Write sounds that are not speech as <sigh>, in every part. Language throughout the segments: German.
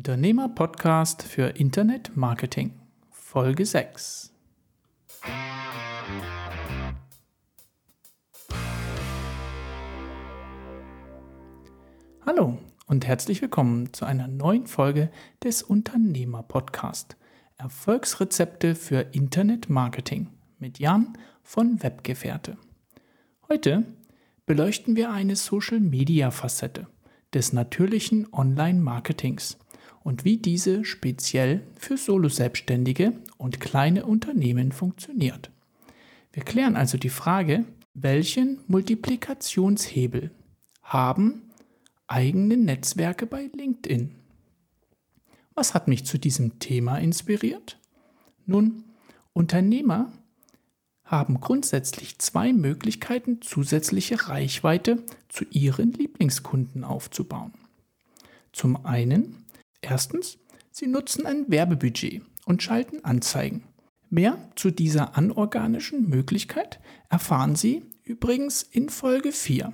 Unternehmer-Podcast für Internet Marketing, Folge 6. Hallo und herzlich willkommen zu einer neuen Folge des Unternehmer-Podcast. Erfolgsrezepte für Internet Marketing mit Jan von Webgefährte. Heute beleuchten wir eine Social-Media-Facette des natürlichen Online-Marketings und wie diese speziell für Solo-Selbstständige und kleine Unternehmen funktioniert. Wir klären also die Frage, welchen Multiplikationshebel haben eigene Netzwerke bei LinkedIn? Was hat mich zu diesem Thema inspiriert? Nun, Unternehmer haben grundsätzlich zwei Möglichkeiten, zusätzliche Reichweite zu ihren Lieblingskunden aufzubauen. Zum einen, erstens, sie nutzen ein Werbebudget und schalten Anzeigen. Mehr zu dieser anorganischen Möglichkeit erfahren Sie übrigens in Folge 4.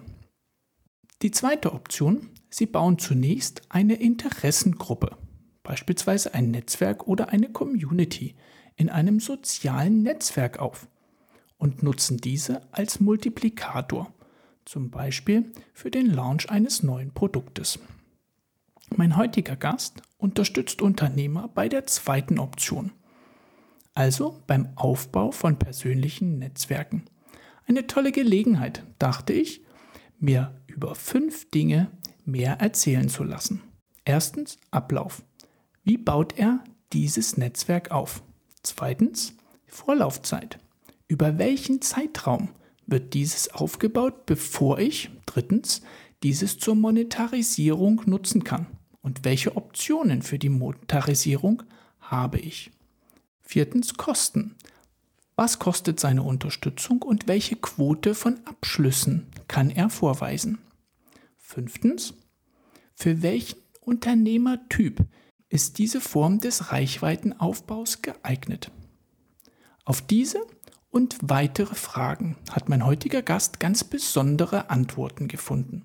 Die zweite Option, Sie bauen zunächst eine Interessengruppe, beispielsweise ein Netzwerk oder eine Community, in einem sozialen Netzwerk auf und nutzen diese als Multiplikator, zum Beispiel für den Launch eines neuen Produktes. Mein heutiger Gast unterstützt Unternehmer bei der zweiten Option, also beim Aufbau von persönlichen Netzwerken. Eine tolle Gelegenheit, dachte ich, mir über fünf Dinge mehr erzählen zu lassen. Erstens Ablauf. Wie baut er dieses Netzwerk auf? Zweitens Vorlaufzeit. Über welchen Zeitraum wird dieses aufgebaut, bevor ich, drittens, dieses zur Monetarisierung nutzen kann? Und welche Optionen für die Monetarisierung habe ich? Viertens, Kosten. Was kostet seine Unterstützung und welche Quote von Abschlüssen kann er vorweisen? Fünftens, für welchen Unternehmertyp ist diese Form des Reichweitenaufbaus geeignet? Auf diese und weitere Fragen hat mein heutiger Gast ganz besondere Antworten gefunden.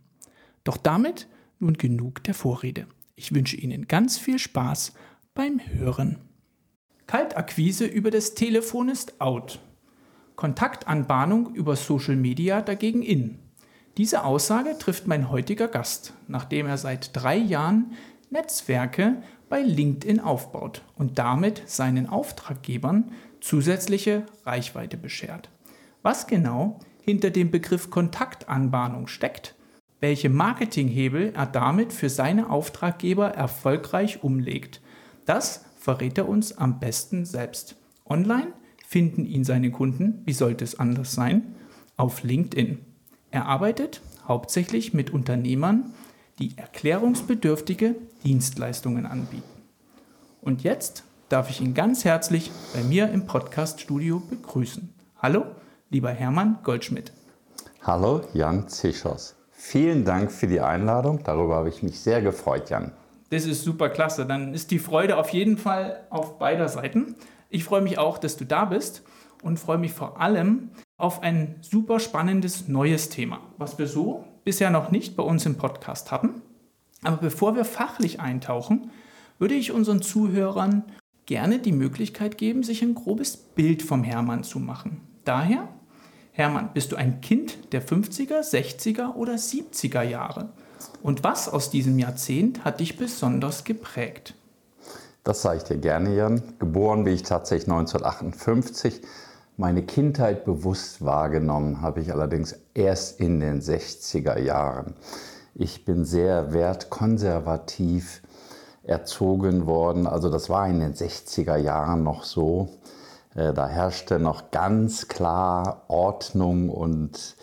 Doch damit nun genug der Vorrede. Ich wünsche Ihnen ganz viel Spaß beim Hören. Kaltakquise über das Telefon ist out. Kontaktanbahnung über Social Media dagegen in. Diese Aussage trifft mein heutiger Gast, nachdem er seit drei Jahren Netzwerke bei LinkedIn aufbaut und damit seinen Auftraggebern zusätzliche Reichweite beschert. Was genau hinter dem Begriff Kontaktanbahnung steckt, welche Marketinghebel er damit für seine Auftraggeber erfolgreich umlegt, das verrät er uns am besten selbst. Online finden ihn seine Kunden, wie sollte es anders sein, auf LinkedIn. Er arbeitet hauptsächlich mit Unternehmern, die erklärungsbedürftige Dienstleistungen anbieten. Und jetzt darf ich ihn ganz herzlich bei mir im Podcast-Studio begrüßen. Hallo, lieber Hermann Goldschmidt. Hallo, Jan Zischers. Vielen Dank für die Einladung. Darüber habe ich mich sehr gefreut, Jan. Das ist super klasse. Dann ist die Freude auf jeden Fall auf beider Seiten. Ich freue mich auch, dass du da bist und freue mich vor allem auf ein super spannendes neues Thema, was wir so bisher noch nicht bei uns im Podcast hatten. Aber bevor wir fachlich eintauchen, würde ich unseren Zuhörern gerne die Möglichkeit geben, sich ein grobes Bild vom Hermann zu machen. Daher, Hermann, bist du ein Kind der 50er, 60er oder 70er Jahre? Und was aus diesem Jahrzehnt hat dich besonders geprägt? Das sage ich dir gerne, Jan. Geboren bin ich tatsächlich 1958. Meine Kindheit bewusst wahrgenommen habe ich allerdings erst in den 60er Jahren. Ich bin sehr wertkonservativ erzogen worden. Also das war in den 60er Jahren noch so. Äh, da herrschte noch ganz klar Ordnung und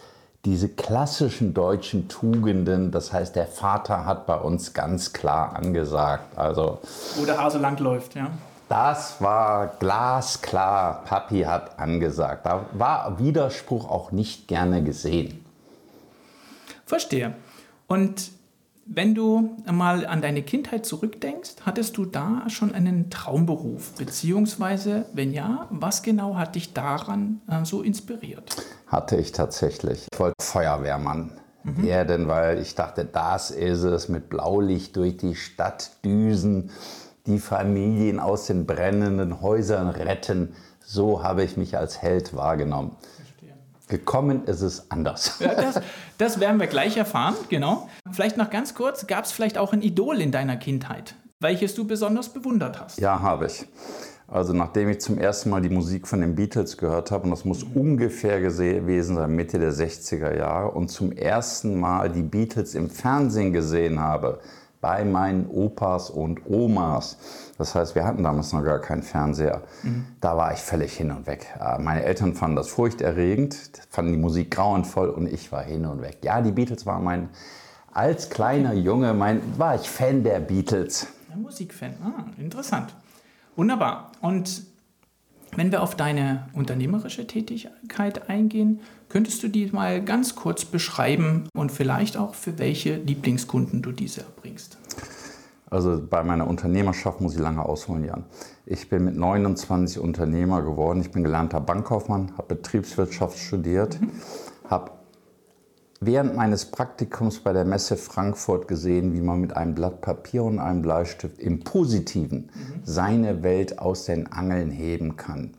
diese klassischen deutschen Tugenden, das heißt, der Vater hat bei uns ganz klar angesagt. Also, Wo der Hase lang läuft, ja. Das war glasklar. Papi hat angesagt. Da war Widerspruch auch nicht gerne gesehen. Verstehe. Und wenn du mal an deine Kindheit zurückdenkst, hattest du da schon einen Traumberuf? Beziehungsweise, wenn ja, was genau hat dich daran äh, so inspiriert? Hatte ich tatsächlich. Ich wollte Feuerwehrmann mhm. Erden, weil ich dachte, das ist es, mit Blaulicht durch die Stadt düsen, die Familien aus den brennenden Häusern retten. So habe ich mich als Held wahrgenommen. Gekommen ist es anders. <laughs> Ja, das, das werden wir gleich erfahren, genau. Vielleicht noch ganz kurz, gab es vielleicht auch ein Idol in deiner Kindheit, welches du besonders bewundert hast? Ja, habe ich. Also nachdem ich zum ersten Mal die Musik von den Beatles gehört habe, und das muss ungefähr gewesen sein, Mitte der 60er Jahre, und zum ersten Mal die Beatles im Fernsehen gesehen habe, bei meinen Opas und Omas. Das heißt, wir hatten damals noch gar keinen Fernseher. Mhm. Da war ich völlig hin und weg. Äh, meine Eltern fanden das furchterregend, fanden die Musik grauenvoll und ich war hin und weg. Ja, die Beatles waren mein, als kleiner Junge, mein, war ich Fan der Beatles. Ein Musikfan, ah, interessant. Wunderbar. Und wenn wir auf deine unternehmerische Tätigkeit eingehen, könntest du die mal ganz kurz beschreiben und vielleicht auch für welche Lieblingskunden du diese erbringst? Also bei meiner Unternehmerschaft muss ich lange ausholen, Jan. Ich bin mit 29 Unternehmer geworden. Ich bin gelernter Bankkaufmann, habe Betriebswirtschaft studiert, mhm. habe während meines Praktikums bei der Messe Frankfurt gesehen, wie man mit einem Blatt Papier und einem Bleistift im Positiven seine Welt aus den Angeln heben kann.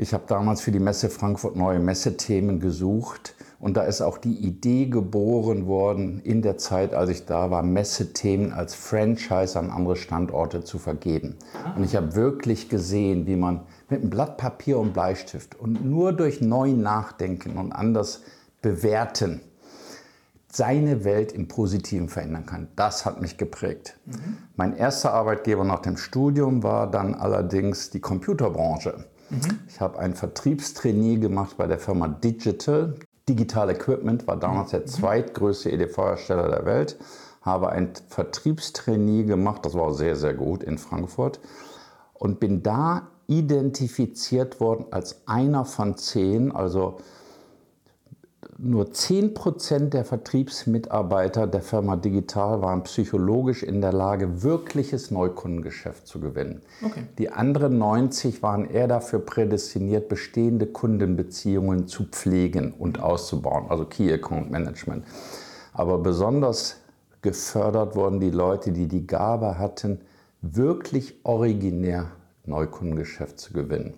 Ich habe damals für die Messe Frankfurt neue Messethemen gesucht und da ist auch die Idee geboren worden, in der Zeit, als ich da war, Messethemen als Franchise an andere Standorte zu vergeben. Ah. Und ich habe wirklich gesehen, wie man mit einem Blatt Papier und Bleistift und nur durch neu Nachdenken und anders bewerten, seine Welt im Positiven verändern kann. Das hat mich geprägt. Mhm. Mein erster Arbeitgeber nach dem Studium war dann allerdings die Computerbranche. Mhm. Ich habe ein Vertriebstrainee gemacht bei der Firma Digital. Digital Equipment war damals der zweitgrößte EDV-Hersteller der Welt. Habe ein Vertriebstrainee gemacht, das war sehr, sehr gut in Frankfurt. Und bin da identifiziert worden als einer von zehn, also nur 10% der Vertriebsmitarbeiter der Firma Digital waren psychologisch in der Lage, wirkliches Neukundengeschäft zu gewinnen. Okay. Die anderen 90 waren eher dafür prädestiniert, bestehende Kundenbeziehungen zu pflegen und auszubauen, also Key Account Management. Aber besonders gefördert wurden die Leute, die die Gabe hatten, wirklich originär Neukundengeschäft zu gewinnen.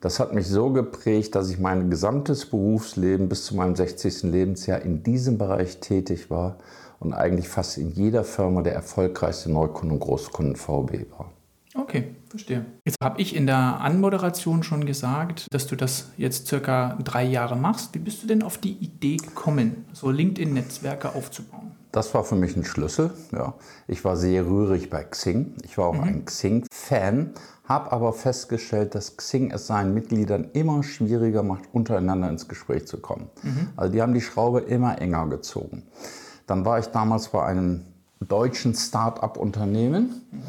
Das hat mich so geprägt, dass ich mein gesamtes Berufsleben bis zu meinem 60. Lebensjahr in diesem Bereich tätig war und eigentlich fast in jeder Firma der erfolgreichste Neukunden- und Großkunden VB war. Okay, verstehe. Jetzt habe ich in der Anmoderation schon gesagt, dass du das jetzt circa drei Jahre machst. Wie bist du denn auf die Idee gekommen, so LinkedIn-Netzwerke aufzubauen? Das war für mich ein Schlüssel. Ja. Ich war sehr rührig bei Xing. Ich war auch mhm. ein Xing-Fan, habe aber festgestellt, dass Xing es seinen Mitgliedern immer schwieriger macht, untereinander ins Gespräch zu kommen. Mhm. Also die haben die Schraube immer enger gezogen. Dann war ich damals bei einem deutschen Start-up-Unternehmen mhm.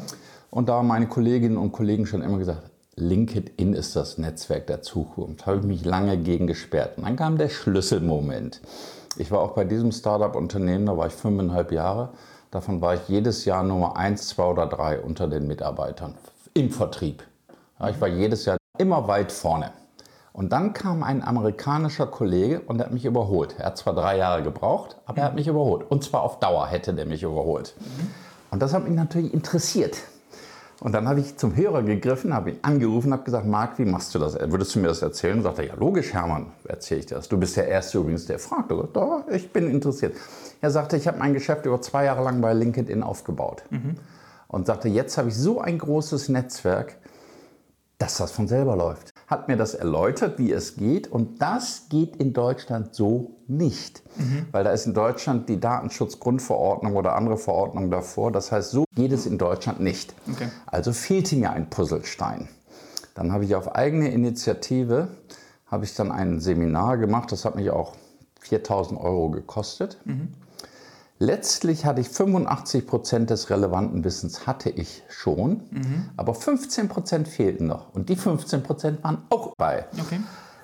und da haben meine Kolleginnen und Kollegen schon immer gesagt, LinkedIn ist das Netzwerk der Zukunft. Habe ich mich lange gegen gesperrt. Und dann kam der Schlüsselmoment. Ich war auch bei diesem Startup-Unternehmen, da war ich fünfeinhalb Jahre. Davon war ich jedes Jahr Nummer eins, zwei oder drei unter den Mitarbeitern im Vertrieb. Ja, ich war jedes Jahr immer weit vorne. Und dann kam ein amerikanischer Kollege und der hat mich überholt. Er hat zwar drei Jahre gebraucht, aber er hat mich überholt. Und zwar auf Dauer hätte der mich überholt. Und das hat mich natürlich interessiert. Und dann habe ich zum Hörer gegriffen, habe ihn angerufen, und habe gesagt, Marc, wie machst du das? Würdest du mir das erzählen? Und sagte, ja logisch, Hermann, erzähle ich das. Du bist der Erste übrigens, der fragt. Ich sagte, ich bin interessiert. Er sagte, ich habe mein Geschäft über zwei Jahre lang bei LinkedIn aufgebaut. Mhm. Und sagte, jetzt habe ich so ein großes Netzwerk, dass das von selber läuft. Hat mir das erläutert, wie es geht. Und das geht in Deutschland so nicht. Mhm. Weil da ist in Deutschland die Datenschutzgrundverordnung oder andere Verordnung davor. Das heißt, so geht es in Deutschland nicht. Okay. Also fehlte mir ein Puzzlestein. Dann habe ich auf eigene Initiative, habe ich dann ein Seminar gemacht. Das hat mich auch 4000 Euro gekostet. Mhm. Letztlich hatte ich 85 Prozent des relevanten Wissens hatte ich schon, mhm. aber 15 Prozent fehlten noch. Und die 15 Prozent waren auch bei. Okay.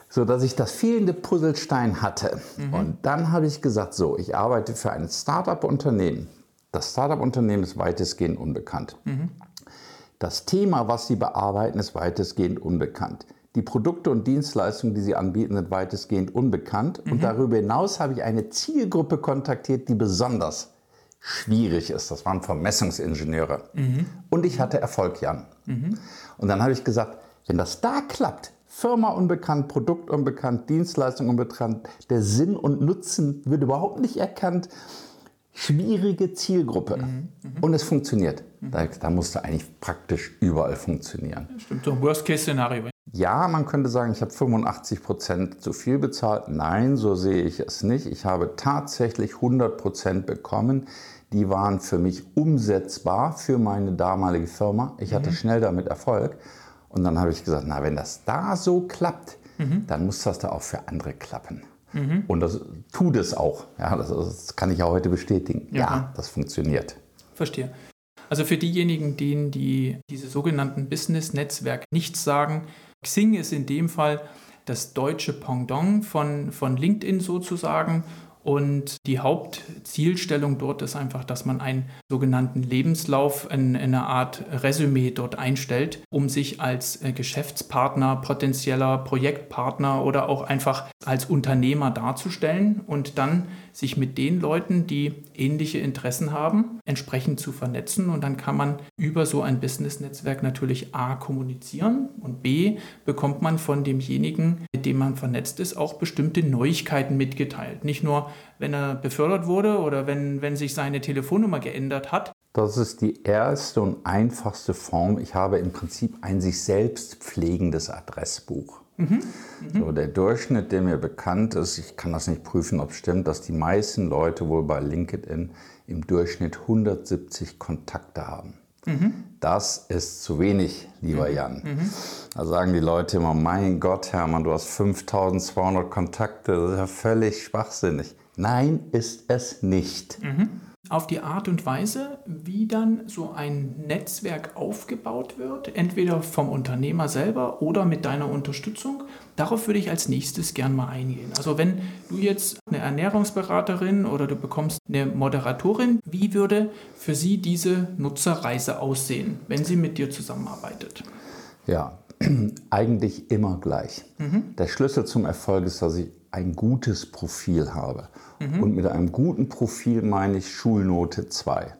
So dass ich das fehlende Puzzlestein hatte. Mhm. Und dann habe ich gesagt, so, ich arbeite für ein Startup-Unternehmen. Das Startup-Unternehmen ist weitestgehend unbekannt. Mhm. Das Thema, was sie bearbeiten, ist weitestgehend unbekannt. Die Produkte und Dienstleistungen, die sie anbieten, sind weitestgehend unbekannt. Und darüber hinaus habe ich eine Zielgruppe kontaktiert, die besonders schwierig ist. Das waren Vermessungsingenieure. Und ich hatte Erfolg, Jan. Und dann habe ich gesagt, wenn das da klappt, Firma unbekannt, Produkt unbekannt, Dienstleistung unbekannt, der Sinn und Nutzen wird überhaupt nicht erkannt. Schwierige Zielgruppe. Und es funktioniert. Da, da musste eigentlich praktisch überall funktionieren. Stimmt, so ein Worst-Case-Szenario. Ja, man könnte sagen, ich habe 85 Prozent zu viel bezahlt. Nein, so sehe ich es nicht. Ich habe tatsächlich 100 Prozent bekommen. Die waren für mich umsetzbar für meine damalige Firma. Ich hatte schnell damit Erfolg. Und dann habe ich gesagt, na, wenn das da so klappt, dann muss das da auch für andere klappen. Und das tut es auch. Ja, das, das kann ich ja heute bestätigen. Ja. Ja, das funktioniert. Verstehe. Also für diejenigen, denen die diese sogenannten Business-Netzwerke nichts sagen, Xing ist in dem Fall das deutsche Pendant von, von LinkedIn sozusagen. Und die Hauptzielstellung dort ist einfach, dass man einen sogenannten Lebenslauf, in, in eine Art Resümee dort einstellt, um sich als äh, Geschäftspartner, potenzieller Projektpartner oder auch einfach als Unternehmer darzustellen und dann sich mit den Leuten, die ähnliche Interessen haben, entsprechend zu vernetzen. Und dann kann man über so ein Business-Netzwerk natürlich A kommunizieren und B bekommt man von demjenigen, mit dem man vernetzt ist, auch bestimmte Neuigkeiten mitgeteilt. Nicht nur, wenn er befördert wurde oder wenn, wenn sich seine Telefonnummer geändert hat. Das ist die erste und einfachste Form. Ich habe im Prinzip ein sich selbst pflegendes Adressbuch. So, der Durchschnitt, der mir bekannt ist, ich kann das nicht prüfen, ob es stimmt, dass die meisten Leute wohl bei LinkedIn im Durchschnitt 170 Kontakte haben. Das ist zu wenig, lieber Jan. Da sagen die Leute immer, mein Gott, Hermann, du hast 5200 Kontakte, das ist ja völlig schwachsinnig. Nein, ist es nicht. Auf die Art und Weise, wie dann so ein Netzwerk aufgebaut wird, entweder vom Unternehmer selber oder mit deiner Unterstützung. Darauf würde ich als nächstes gern mal eingehen. Also wenn du jetzt eine Ernährungsberaterin oder du bekommst eine Moderatorin, wie würde für sie diese Nutzerreise aussehen, wenn sie mit dir zusammenarbeitet? Ja, <clears throat> eigentlich immer gleich. Der Schlüssel zum Erfolg ist, dass ich ein gutes Profil habe. Und mit einem guten Profil meine ich Schulnote 2.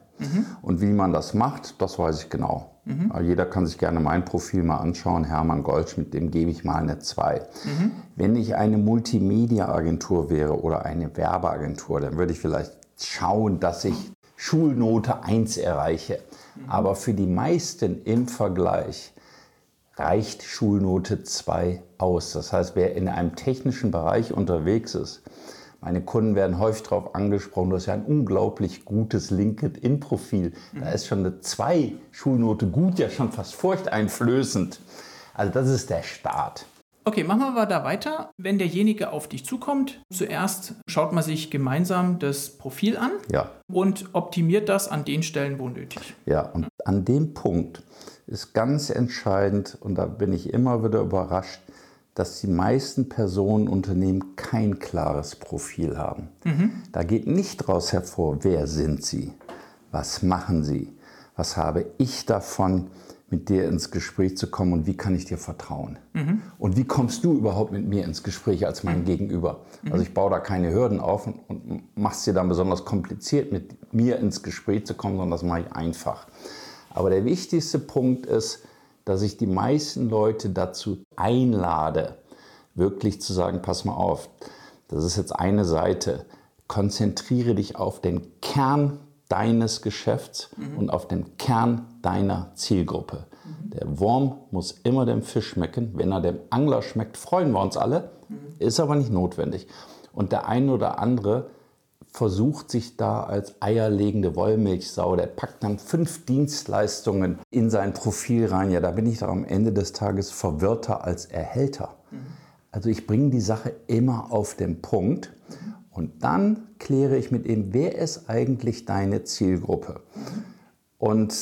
Und wie man das macht, das weiß ich genau. Aber Jeder kann sich gerne mein Profil mal anschauen. Hermann Goldschmidt, dem gebe ich mal eine 2. Wenn ich eine Multimedia-Agentur wäre oder eine Werbeagentur, dann würde ich vielleicht schauen, dass ich Schulnote 1 erreiche. Aber für die meisten im Vergleich reicht Schulnote 2 aus. Das heißt, wer in einem technischen Bereich unterwegs ist, meine Kunden werden häufig darauf angesprochen, du hast ja ein unglaublich gutes LinkedIn-Profil. Da ist schon eine 2 Schulnote gut, ja schon fast furchteinflößend. Also das ist der Start. Okay, machen wir mal da weiter. Wenn derjenige auf dich zukommt, zuerst schaut man sich gemeinsam das Profil an Ja, und optimiert das an den Stellen, wo nötig. ja. Und an dem Punkt ist ganz entscheidend, und da bin ich immer wieder überrascht, dass die meisten Personen, Unternehmen kein klares Profil haben. Da geht nicht daraus hervor, wer sind sie, was machen sie, was habe ich davon, mit dir ins Gespräch zu kommen und wie kann ich dir vertrauen? Und wie kommst du überhaupt mit mir ins Gespräch als mein Gegenüber? Also ich baue da keine Hürden auf und, und mache es dir dann besonders kompliziert, mit mir ins Gespräch zu kommen, sondern das mache ich einfach. Aber der wichtigste Punkt ist, dass ich die meisten Leute dazu einlade, wirklich zu sagen, pass mal auf, das ist jetzt eine Seite, konzentriere dich auf den Kern deines Geschäfts und auf den Kern deiner Zielgruppe. Der Wurm muss immer dem Fisch schmecken. Wenn er dem Angler schmeckt, freuen wir uns alle. Ist aber nicht notwendig. Und der eine oder andere versucht sich da als eierlegende Wollmilchsau, der packt dann fünf Dienstleistungen in sein Profil rein. Ja, da bin ich doch am Ende des Tages verwirrter als Erhälter. Also ich bringe die Sache immer auf den Punkt und dann kläre ich mit ihm, wer ist eigentlich deine Zielgruppe? Und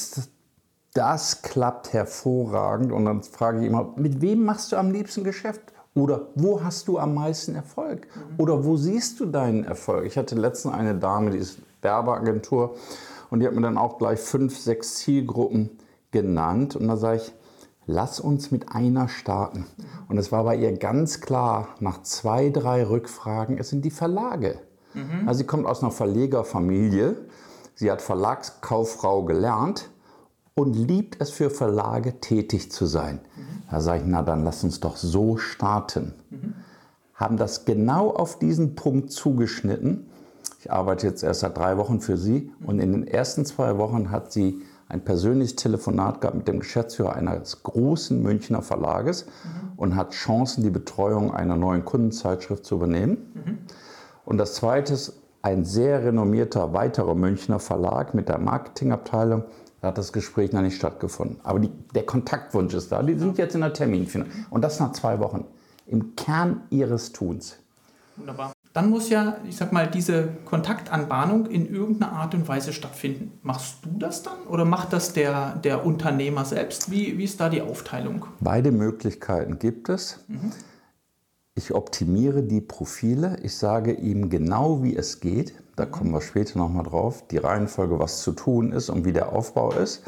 das klappt hervorragend und dann frage ich immer, mit wem machst du am liebsten Geschäft? Oder wo hast du am meisten Erfolg? Oder wo siehst du deinen Erfolg? Ich hatte letztens eine Dame, die ist Werbeagentur und die hat mir dann auch gleich fünf, sechs Zielgruppen genannt. Und da sage ich, lass uns mit einer starten. Und es war bei ihr ganz klar, nach zwei, drei Rückfragen, es sind die Verlage. Mhm. Also sie kommt aus einer Verlegerfamilie, sie hat Verlagskauffrau gelernt und liebt es für Verlage tätig zu sein. Mhm. Da sage ich, na dann lass uns doch so starten. Mhm. Haben das genau auf diesen Punkt zugeschnitten. Ich arbeite jetzt erst seit drei Wochen für sie und in den ersten zwei Wochen hat sie ein persönliches Telefonat gehabt mit dem Geschäftsführer eines großen Münchner Verlages mhm. und hat Chancen, die Betreuung einer neuen Kundenzeitschrift zu übernehmen. Mhm. Und das zweite ist ein sehr renommierter weiterer Münchner Verlag mit der Marketingabteilung. Da hat das Gespräch noch nicht stattgefunden. Aber die, der Kontaktwunsch ist da. Die sind jetzt in der Terminfindung. Und das nach zwei Wochen. Im Kern ihres Tuns. Wunderbar dann muss ja, ich sag mal, diese Kontaktanbahnung in irgendeiner Art und Weise stattfinden. Machst du das dann oder macht das der, der Unternehmer selbst? Wie, wie ist da die Aufteilung? Beide Möglichkeiten gibt es. Mhm. Ich optimiere die Profile. Ich sage ihm genau, wie es geht. Da mhm. kommen wir später nochmal drauf. Die Reihenfolge, was zu tun ist und wie der Aufbau ist.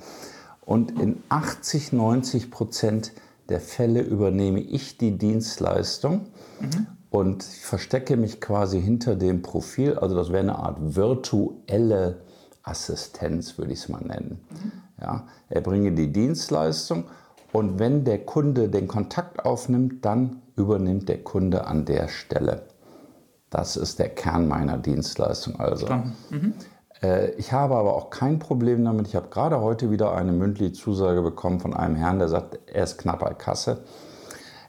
Und in 80, 90 Prozent der Fälle übernehme ich die Dienstleistung. Mhm und verstecke mich quasi hinter dem Profil. Also das wäre eine Art virtuelle Assistenz, würde ich es mal nennen. Mhm. Ja, er bringe die Dienstleistung und wenn der Kunde den Kontakt aufnimmt, dann übernimmt der Kunde an der Stelle. Das ist der Kern meiner Dienstleistung also. Mhm. Äh, ich habe aber auch kein Problem damit. Ich habe gerade heute wieder eine mündliche Zusage bekommen von einem Herrn, der sagt, er ist knapp bei Kasse.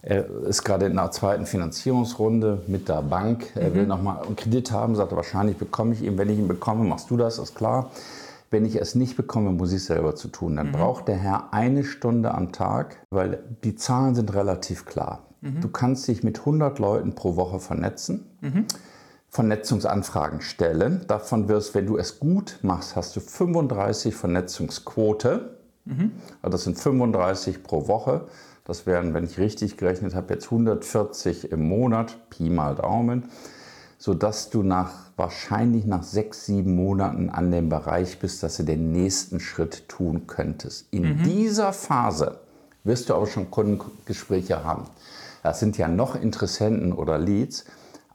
Er ist gerade in einer zweiten Finanzierungsrunde mit der Bank. Er mhm. will nochmal einen Kredit haben, sagt wahrscheinlich bekomme ich ihn. Wenn ich ihn bekomme, machst du das, ist klar. Wenn ich es nicht bekomme, muss ich es selber zu tun. Dann mhm. braucht der Herr eine Stunde am Tag, weil die Zahlen sind relativ klar. Mhm. Du kannst dich mit 100 Leuten pro Woche vernetzen. Mhm. Vernetzungsanfragen stellen. Davon wirst, wenn du es gut machst, hast du 35 Vernetzungsquote. Mhm. Also das sind 35 pro Woche. Das wären, wenn ich richtig gerechnet habe, jetzt 140 im Monat, Pi mal Daumen, sodass du nach wahrscheinlich nach sechs, sieben Monaten an dem Bereich bist, dass du den nächsten Schritt tun könntest. In mhm. dieser Phase wirst du aber schon Kundengespräche haben. Das sind ja noch Interessenten oder Leads,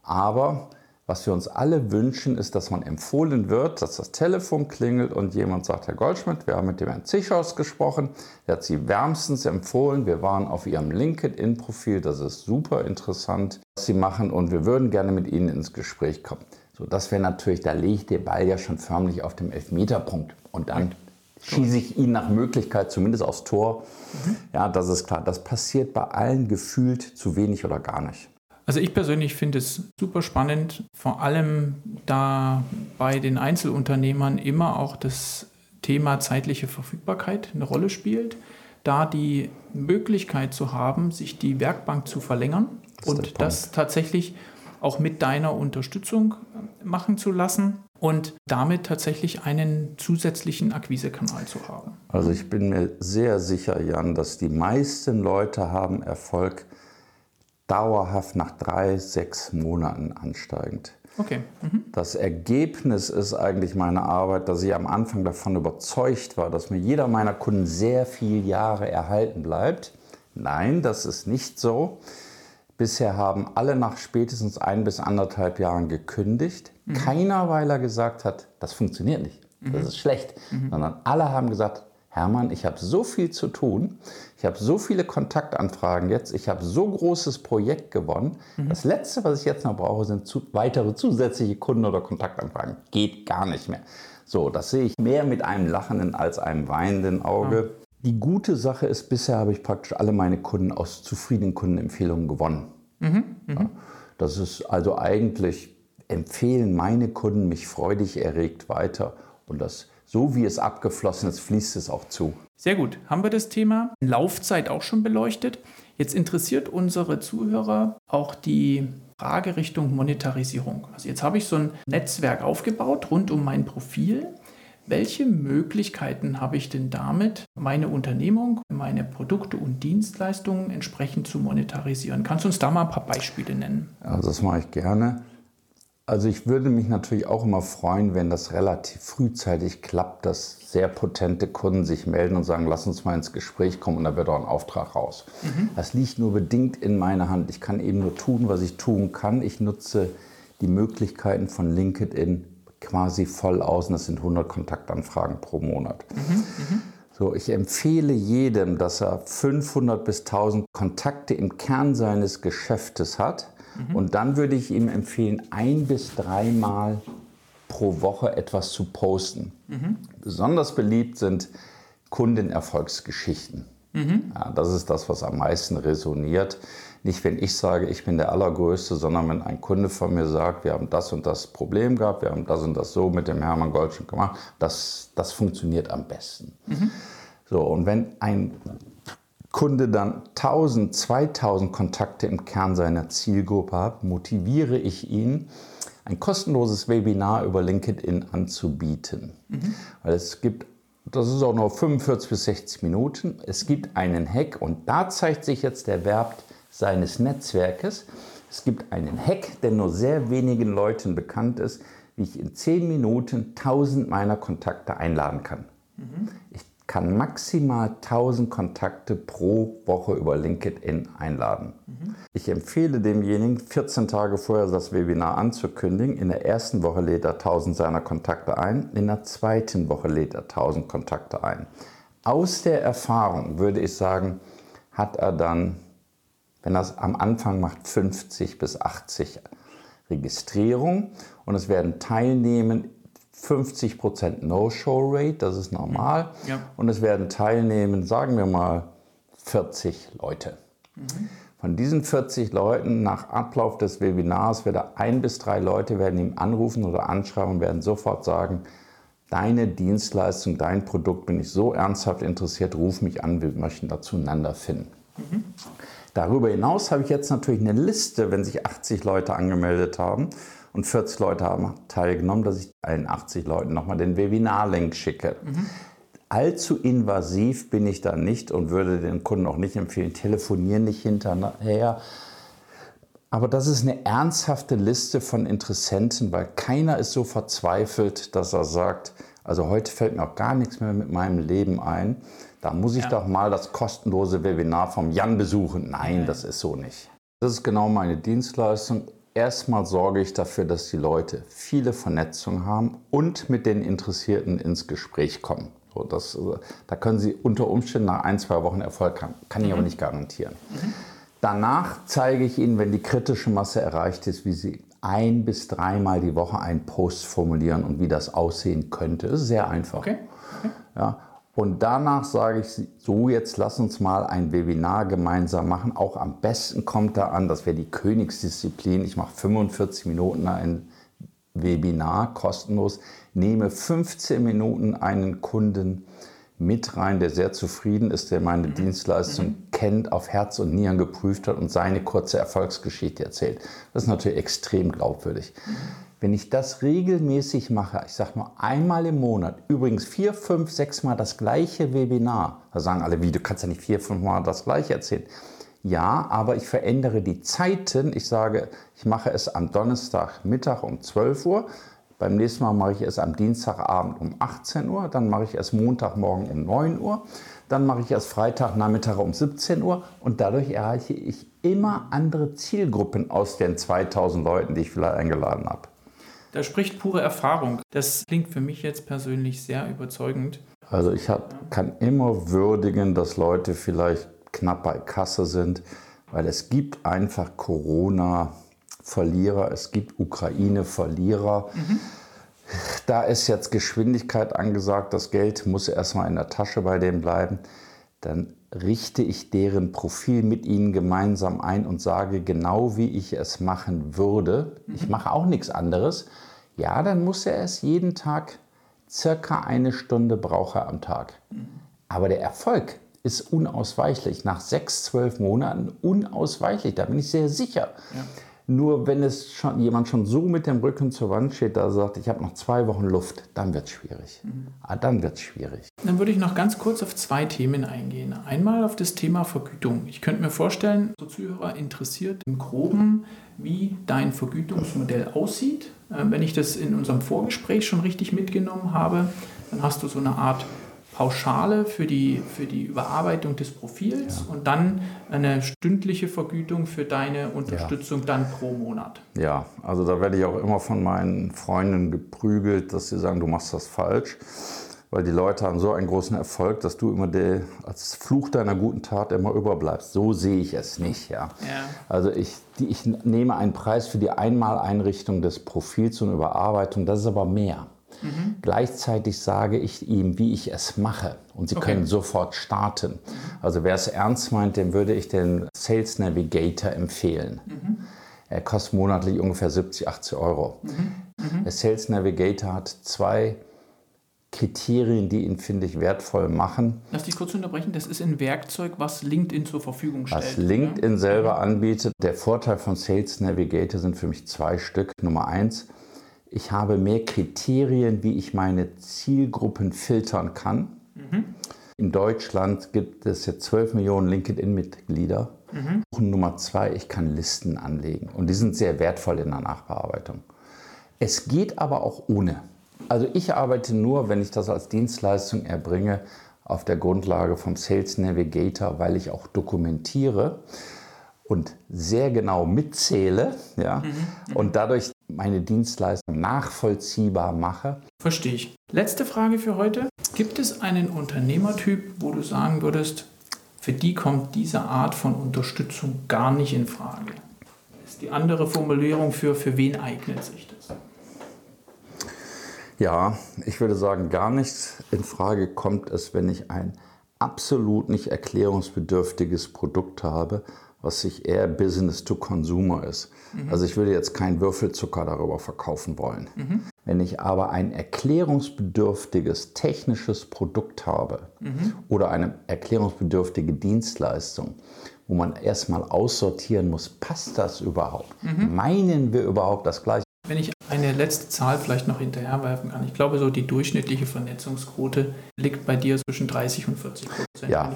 aber was wir uns alle wünschen, ist, dass man empfohlen wird, dass das Telefon klingelt und jemand sagt, Herr Goldschmidt, wir haben mit dem Herrn Zichos gesprochen, der hat Sie wärmstens empfohlen, wir waren auf Ihrem LinkedIn-Profil, das ist super interessant, was Sie machen. Und wir würden gerne mit Ihnen ins Gespräch kommen. So, das wäre natürlich, da lege ich den Ball ja schon förmlich auf dem Elfmeterpunkt. Und dann schieße ich ihn nach Möglichkeit zumindest aufs Tor. Mhm. Ja, das ist klar. Das passiert bei allen gefühlt zu wenig oder gar nicht. Also ich persönlich finde es super spannend, vor allem da bei den Einzelunternehmern immer auch das Thema zeitliche Verfügbarkeit eine Rolle spielt, da die Möglichkeit zu haben, sich die Werkbank zu verlängern das und das tatsächlich auch mit deiner Unterstützung machen zu lassen und damit tatsächlich einen zusätzlichen Akquisekanal zu haben. Also ich bin mir sehr sicher, Jan, dass die meisten Leute haben Erfolg dauerhaft nach drei, sechs Monaten ansteigend. Okay. Mhm. Das Ergebnis ist eigentlich meine Arbeit, dass ich am Anfang davon überzeugt war, dass mir jeder meiner Kunden sehr viele Jahre erhalten bleibt. Nein, das ist nicht so. Bisher haben alle nach spätestens ein bis anderthalb Jahren gekündigt. Mhm. Keiner, weil er gesagt hat, das funktioniert nicht, das mhm. ist schlecht, mhm. sondern alle haben gesagt, Hermann, ich habe so viel zu tun, ich habe so viele Kontaktanfragen jetzt, ich habe so großes Projekt gewonnen. Mhm. Das Letzte, was ich jetzt noch brauche, sind zu, weitere zusätzliche Kunden- oder Kontaktanfragen. Geht gar nicht mehr. So, das sehe ich mehr mit einem lachenden als einem weinenden Auge. Ja. Die gute Sache ist, bisher habe ich praktisch alle meine Kunden aus zufriedenen Kundenempfehlungen gewonnen. Mhm. Mhm. Ja, das ist also eigentlich, empfehlen meine Kunden mich freudig erregt weiter. Und das so wie es abgeflossen ist, fließt es auch zu. Sehr gut. Haben wir das Thema Laufzeit auch schon beleuchtet? Jetzt interessiert unsere Zuhörer auch die Frage Richtung Monetarisierung. Also jetzt habe ich so ein Netzwerk aufgebaut rund um mein Profil. Welche Möglichkeiten habe ich denn damit, meine Unternehmung, meine Produkte und Dienstleistungen entsprechend zu monetarisieren? Kannst du uns da mal ein paar Beispiele nennen? Also das mache ich gerne. Also ich würde mich natürlich auch immer freuen, wenn das relativ frühzeitig klappt, dass sehr potente Kunden sich melden und sagen, lass uns mal ins Gespräch kommen und da wird auch ein Auftrag raus. Mhm. Das liegt nur bedingt in meiner Hand. Ich kann eben nur tun, was ich tun kann. Ich nutze die Möglichkeiten von LinkedIn quasi voll aus und das sind 100 Kontaktanfragen pro Monat. Mhm. Mhm. So, ich empfehle jedem, dass er 500 bis 1000 Kontakte im Kern seines Geschäftes hat Mhm. Und dann würde ich ihm empfehlen, ein bis dreimal pro Woche etwas zu posten. Mhm. Besonders beliebt sind Kundenerfolgsgeschichten. Mhm. Ja, das ist das, was am meisten resoniert. Nicht, wenn ich sage, ich bin der Allergrößte, sondern wenn ein Kunde von mir sagt, wir haben das und das Problem gehabt, wir haben das und das so mit dem Hermann Goldschmidt gemacht, das, das funktioniert am besten. Mhm. So, und wenn ein Kunde dann 1000, 2000 Kontakte im Kern seiner Zielgruppe hat, motiviere ich ihn, ein kostenloses Webinar über LinkedIn anzubieten. Mhm. Weil es gibt, das ist auch nur 45 bis 60 Minuten, es gibt einen Hack und da zeigt sich jetzt der Wert seines Netzwerkes. Es gibt einen Hack, der nur sehr wenigen Leuten bekannt ist, wie ich in 10 Minuten 1000 meiner Kontakte einladen kann. Mhm. Ich kann maximal 1000 Kontakte pro Woche über LinkedIn einladen. Mhm. Ich empfehle demjenigen, 14 Tage vorher das Webinar anzukündigen. In der ersten Woche lädt er 1000 seiner Kontakte ein, in der zweiten Woche lädt er 1000 Kontakte ein. Aus der Erfahrung würde ich sagen, hat er dann, wenn er es am Anfang macht, 50 bis 80 Registrierungen und es werden teilnehmen 50% No-Show-Rate, das ist normal. Ja. Und es werden teilnehmen, sagen wir mal, 40 Leute. Mhm. Von diesen 40 Leuten nach Ablauf des Webinars werden ein bis drei Leute werden ihm anrufen oder anschreiben und werden sofort sagen, deine Dienstleistung, dein Produkt bin ich so ernsthaft interessiert, ruf mich an, wir möchten da zueinander finden. Mhm. Darüber hinaus habe ich jetzt natürlich eine Liste, wenn sich 80 Leute angemeldet haben und 40 Leute haben teilgenommen, dass ich allen 80 Leuten nochmal den Webinar-Link schicke. Mhm. Allzu invasiv bin ich da nicht und würde den Kunden auch nicht empfehlen, telefonieren nicht hinterher. Aber das ist eine ernsthafte Liste von Interessenten, weil keiner ist so verzweifelt, dass er sagt, also heute fällt mir auch gar nichts mehr mit meinem Leben ein. Da muss ich ja. doch mal das kostenlose Webinar vom Jan besuchen. Nein, das ist so nicht. Das ist genau meine Dienstleistung. Erstmal sorge ich dafür, dass die Leute viele Vernetzungen haben und mit den Interessierten ins Gespräch kommen. So, das, da können sie unter Umständen nach ein, zwei Wochen Erfolg haben. Kann ich mhm. aber nicht garantieren. Mhm. Danach zeige ich Ihnen, wenn die kritische Masse erreicht ist, wie Sie ein bis dreimal die Woche einen Post formulieren und wie das aussehen könnte. Das ist sehr einfach. Okay. Okay. Ja, und danach sage ich, so jetzt lass uns mal ein Webinar gemeinsam machen. Auch am besten kommt da an, das wäre die Königsdisziplin. Ich mache 45 Minuten ein Webinar kostenlos, nehme 15 Minuten einen Kunden mit rein, der sehr zufrieden ist, der meine mhm. Dienstleistung mhm. kennt, auf Herz und Nieren geprüft hat und seine kurze Erfolgsgeschichte erzählt. Das ist natürlich extrem glaubwürdig. Mhm. Wenn ich das regelmäßig mache, ich sage nur einmal im Monat, übrigens vier, fünf, sechs Mal das gleiche Webinar, da sagen alle, wie, du kannst ja nicht vier, fünf Mal das gleiche erzählen. Ja, aber ich verändere die Zeiten. Ich sage, ich mache es am Donnerstag Mittag um 12 Uhr. Beim nächsten Mal mache ich es am Dienstagabend um 18 Uhr. Dann mache ich es Montagmorgen um 9 Uhr. Dann mache ich es Freitagnachmittag um 17 Uhr. Und dadurch erreiche ich immer andere Zielgruppen aus den 2000 Leuten, die ich vielleicht eingeladen habe. Da spricht pure Erfahrung. Das klingt für mich jetzt persönlich sehr überzeugend. Also ich hab, kann immer würdigen, dass Leute vielleicht knapp bei Kasse sind, weil es gibt einfach Corona-Verlierer, es gibt Ukraine-Verlierer. Mhm. Da ist jetzt Geschwindigkeit angesagt, das Geld muss erstmal in der Tasche bei denen bleiben. Dann richte ich deren Profil mit ihnen gemeinsam ein und sage genau, wie ich es machen würde. Ich mache auch nichts anderes ja, dann muss er es jeden Tag circa eine Stunde brauchen am Tag. Aber der Erfolg ist unausweichlich. Nach sechs, zwölf Monaten unausweichlich. Da bin ich sehr sicher. Ja. Nur wenn es schon, jemand schon so mit dem Rücken zur Wand steht, da sagt, ich habe noch zwei Wochen Luft, dann wird es schwierig. Mhm. Ah, dann wird es schwierig. Dann würde ich noch ganz kurz auf zwei Themen eingehen. Einmal auf das Thema Vergütung. Ich könnte mir vorstellen, so Zuhörer interessiert im Groben, wie dein Vergütungsmodell aussieht. Äh, wenn ich das in unserem Vorgespräch schon richtig mitgenommen habe, dann hast du so eine Art Pauschale für die, für die Überarbeitung des Profils ja. und dann eine stündliche Vergütung für deine Unterstützung ja. dann pro Monat. Ja, also da werde ich auch immer von meinen Freunden geprügelt, dass sie sagen, du machst das falsch, weil die Leute haben so einen großen Erfolg, dass du immer der, als Fluch deiner guten Tat immer überbleibst. So sehe ich es nicht. Ja. ja. Also ich, die, ich nehme einen Preis für die Einmaleinrichtung des Profils und Überarbeitung, das ist aber mehr. Mhm. Gleichzeitig sage ich ihm, wie ich es mache. Und Sie okay. können sofort starten. Also wer es ernst meint, dem würde ich den Sales Navigator empfehlen. Mhm. Er kostet monatlich ungefähr 70, 80 Euro. Mhm. mhm. Der Sales Navigator hat zwei Kriterien, die ihn, finde ich, wertvoll machen. Lass dich kurz unterbrechen. Das ist ein Werkzeug, was LinkedIn zur Verfügung stellt. Was LinkedIn ja? selber anbietet. Der Vorteil von Sales Navigator sind für mich zwei Stück. Nummer eins, ich habe mehr Kriterien, wie ich meine Zielgruppen filtern kann. Mhm. In Deutschland gibt es jetzt 12 Millionen LinkedIn-Mitglieder. Mhm. Nummer zwei, ich kann Listen anlegen und die sind sehr wertvoll in der Nachbearbeitung. Es geht aber auch ohne. Also ich arbeite nur, wenn ich das als Dienstleistung erbringe, auf der Grundlage vom Sales Navigator, weil ich auch dokumentiere und sehr genau mitzähle ja, mhm. und dadurch meine Dienstleistung nachvollziehbar mache. Verstehe ich. Letzte Frage für heute. Gibt es einen Unternehmertyp, wo du sagen würdest, für die kommt diese Art von Unterstützung gar nicht in Frage? Ist die andere Formulierung für, für wen eignet sich das? Ja, ich würde sagen, gar nichts in Frage kommt es, wenn ich ein absolut nicht erklärungsbedürftiges Produkt habe, was sich eher Business to Consumer ist. Mhm. Also ich würde jetzt keinen Würfelzucker darüber verkaufen wollen. Mhm. Wenn ich aber ein erklärungsbedürftiges technisches Produkt habe mhm. oder eine erklärungsbedürftige Dienstleistung, wo man erstmal aussortieren muss, passt das überhaupt? Mhm. Meinen wir überhaupt das gleiche? Wenn ich eine letzte Zahl vielleicht noch hinterherwerfen kann. Ich glaube, so die durchschnittliche Vernetzungsquote liegt bei dir zwischen 30 und 40 Prozent. Ja,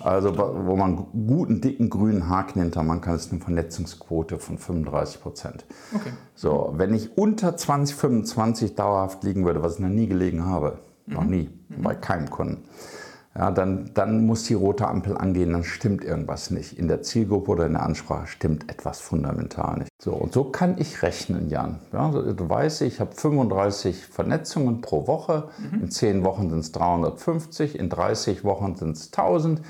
also wo man guten, dicken, grünen Haken hinter man kann, ist eine Vernetzungsquote von 35 Prozent. Okay. So, wenn ich unter 20, 25 dauerhaft liegen würde, was ich noch nie gelegen habe, mhm. noch nie, mhm. bei keinem Kunden, ja, dann, dann muss die rote Ampel angehen, dann stimmt irgendwas nicht. In der Zielgruppe oder in der Ansprache stimmt etwas fundamental nicht. So, und so kann ich rechnen, Jan. Ja, du weißt, ich habe 35 Vernetzungen pro Woche. Mhm. In 10 Wochen sind es 350, in 30 Wochen sind es 1000.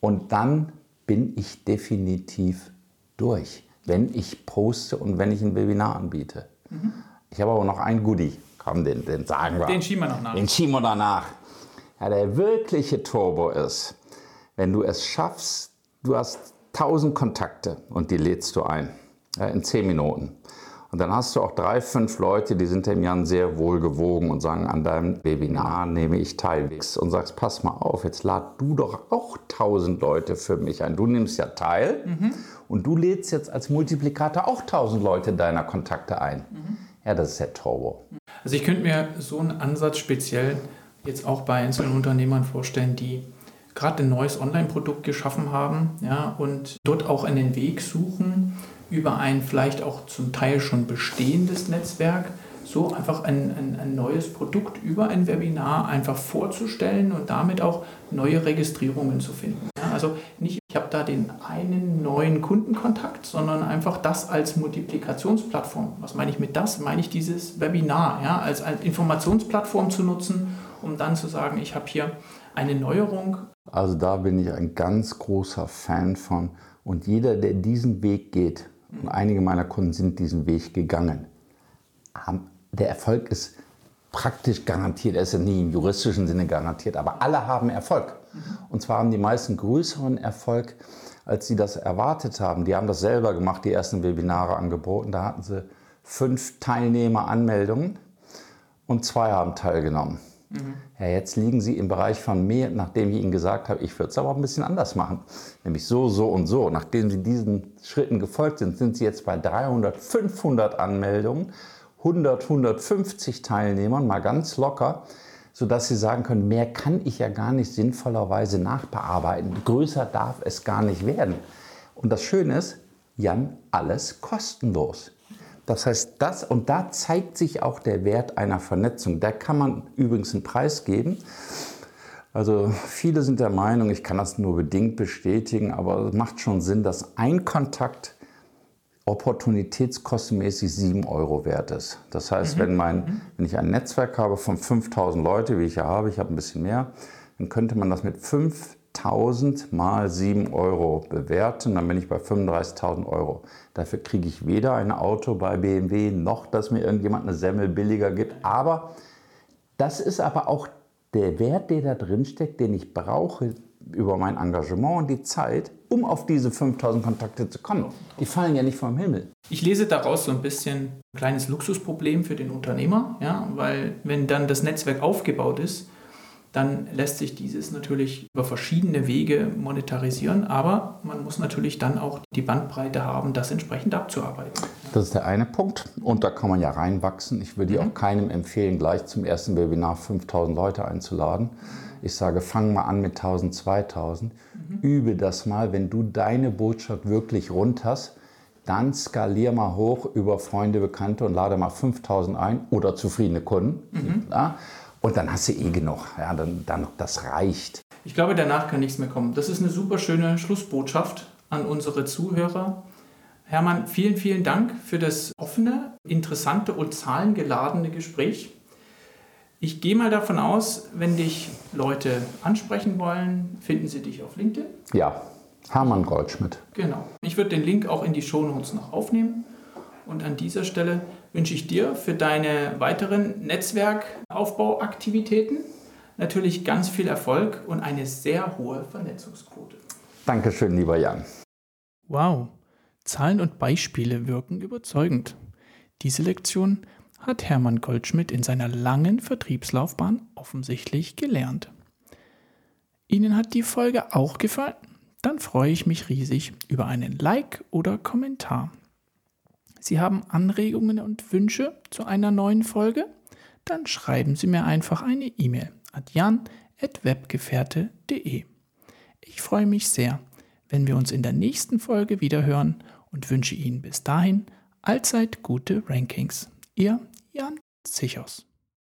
Und dann bin ich definitiv durch, wenn ich poste und wenn ich ein Webinar anbiete. Mhm. Ich habe aber noch ein Goodie. Komm, den, den sagen wir. Den schieben wir noch nach. Den schieben wir danach. Ja, der wirkliche Turbo ist, wenn du es schaffst, du hast 1000 Kontakte und die lädst du ein ja, in 10 Minuten. Und dann hast du auch drei, fünf Leute, die sind dem Jan sehr wohlgewogen und sagen, an deinem Webinar nehme ich teil. Und sagst, pass mal auf, jetzt lad du doch auch 1000 Leute für mich ein. Du nimmst ja teil mhm. und du lädst jetzt als Multiplikator auch 1000 Leute deiner Kontakte ein. Mhm. Ja, das ist der Turbo. Also ich könnte mir so einen Ansatz speziell jetzt auch bei einzelnen Unternehmern vorstellen, die gerade ein neues Online-Produkt geschaffen haben ja, und dort auch einen Weg suchen, über ein vielleicht auch zum Teil schon bestehendes Netzwerk so einfach ein, ein, ein, neues Produkt über ein Webinar einfach vorzustellen und damit auch neue Registrierungen zu finden. Ja, also nicht, ich habe da den einen neuen Kundenkontakt, sondern einfach das als Multiplikationsplattform. Was meine ich mit das? Meine ich dieses Webinar ja, als, als Informationsplattform zu nutzen, um dann zu sagen, ich habe hier eine Neuerung. Also da bin ich ein ganz großer Fan von. Und jeder, der diesen Weg geht, und einige meiner Kunden sind diesen Weg gegangen, der Erfolg ist praktisch garantiert. Er ist ja nie im juristischen Sinne garantiert, aber alle haben Erfolg. Und zwar haben die meisten größeren Erfolg, als sie das erwartet haben. Die haben das selber gemacht, die ersten Webinare angeboten. Da hatten sie fünf Teilnehmeranmeldungen und zwei haben teilgenommen. Mhm. Ja, jetzt liegen Sie im Bereich von mehr, nachdem ich Ihnen gesagt habe, ich würde es aber ein bisschen anders machen. Nämlich so, so und so. Nachdem Sie diesen Schritten gefolgt sind, sind Sie jetzt bei 300, 500 Anmeldungen, 100, 150 Teilnehmern, mal ganz locker, sodass Sie sagen können, mehr kann ich ja gar nicht sinnvollerweise nachbearbeiten. Größer darf es gar nicht werden. Und das Schöne ist, Jan, alles kostenlos. Das heißt, das und da zeigt sich auch der Wert einer Vernetzung. Da kann man übrigens einen Preis geben. Also viele sind der Meinung, ich kann das nur bedingt bestätigen, aber es macht schon Sinn, dass ein Kontakt opportunitätskostenmäßig 7 Euro wert ist. Das heißt, mhm. wenn, mein, mhm. wenn ich ein Netzwerk habe von 5000 Leute, wie ich ja habe, ich habe ein bisschen mehr, dann könnte man das mit 5 1000 mal 7 Euro bewerten, dann bin ich bei 35.000 Euro. Dafür kriege ich weder ein Auto bei BMW noch, dass mir irgendjemand eine Semmel billiger gibt. Aber das ist aber auch der Wert, der da drin steckt, den ich brauche über mein Engagement und die Zeit, um auf diese 5000 Kontakte zu kommen. Die fallen ja nicht vom Himmel. Ich lese daraus so ein bisschen ein kleines Luxusproblem für den Unternehmer, ja, weil wenn dann das Netzwerk aufgebaut ist, dann lässt sich dieses natürlich über verschiedene Wege monetarisieren, aber man muss natürlich dann auch die Bandbreite haben, das entsprechend abzuarbeiten. Das ist der eine Punkt und da kann man ja reinwachsen. Ich würde mhm. auch keinem empfehlen, gleich zum ersten Webinar 5000 Leute einzuladen. Ich sage, fang mal an mit 1000, 2000, mhm. übe das mal, wenn du deine Botschaft wirklich rund hast, dann skalier mal hoch über Freunde, Bekannte und lade mal 5000 ein oder zufriedene Kunden. Mhm. Ja? Und dann hast du eh genug. Ja, dann, dann, das reicht. Ich glaube, danach kann nichts mehr kommen. Das ist eine super schöne Schlussbotschaft an unsere Zuhörer. Hermann, vielen, vielen Dank für das offene, interessante und zahlengeladene Gespräch. Ich gehe mal davon aus, wenn dich Leute ansprechen wollen, finden sie dich auf LinkedIn? Ja, Hermann Goldschmidt. Genau. Ich würde den Link auch in die Shownotes noch aufnehmen. Und an dieser Stelle wünsche ich dir für deine weiteren Netzwerkaufbauaktivitäten natürlich ganz viel Erfolg und eine sehr hohe Vernetzungsquote. Dankeschön, lieber Jan. Wow, Zahlen und Beispiele wirken überzeugend. Diese Lektion hat Hermann Goldschmidt in seiner langen Vertriebslaufbahn offensichtlich gelernt. Ihnen hat die Folge auch gefallen? Dann freue ich mich riesig über einen Like oder Kommentar. Sie haben Anregungen und Wünsche zu einer neuen Folge? Dann schreiben Sie mir einfach eine E-Mail an jan.webgefährte.de. Ich freue mich sehr, wenn wir uns in der nächsten Folge wieder hören und wünsche Ihnen bis dahin allzeit gute Rankings. Ihr Jan Zichos.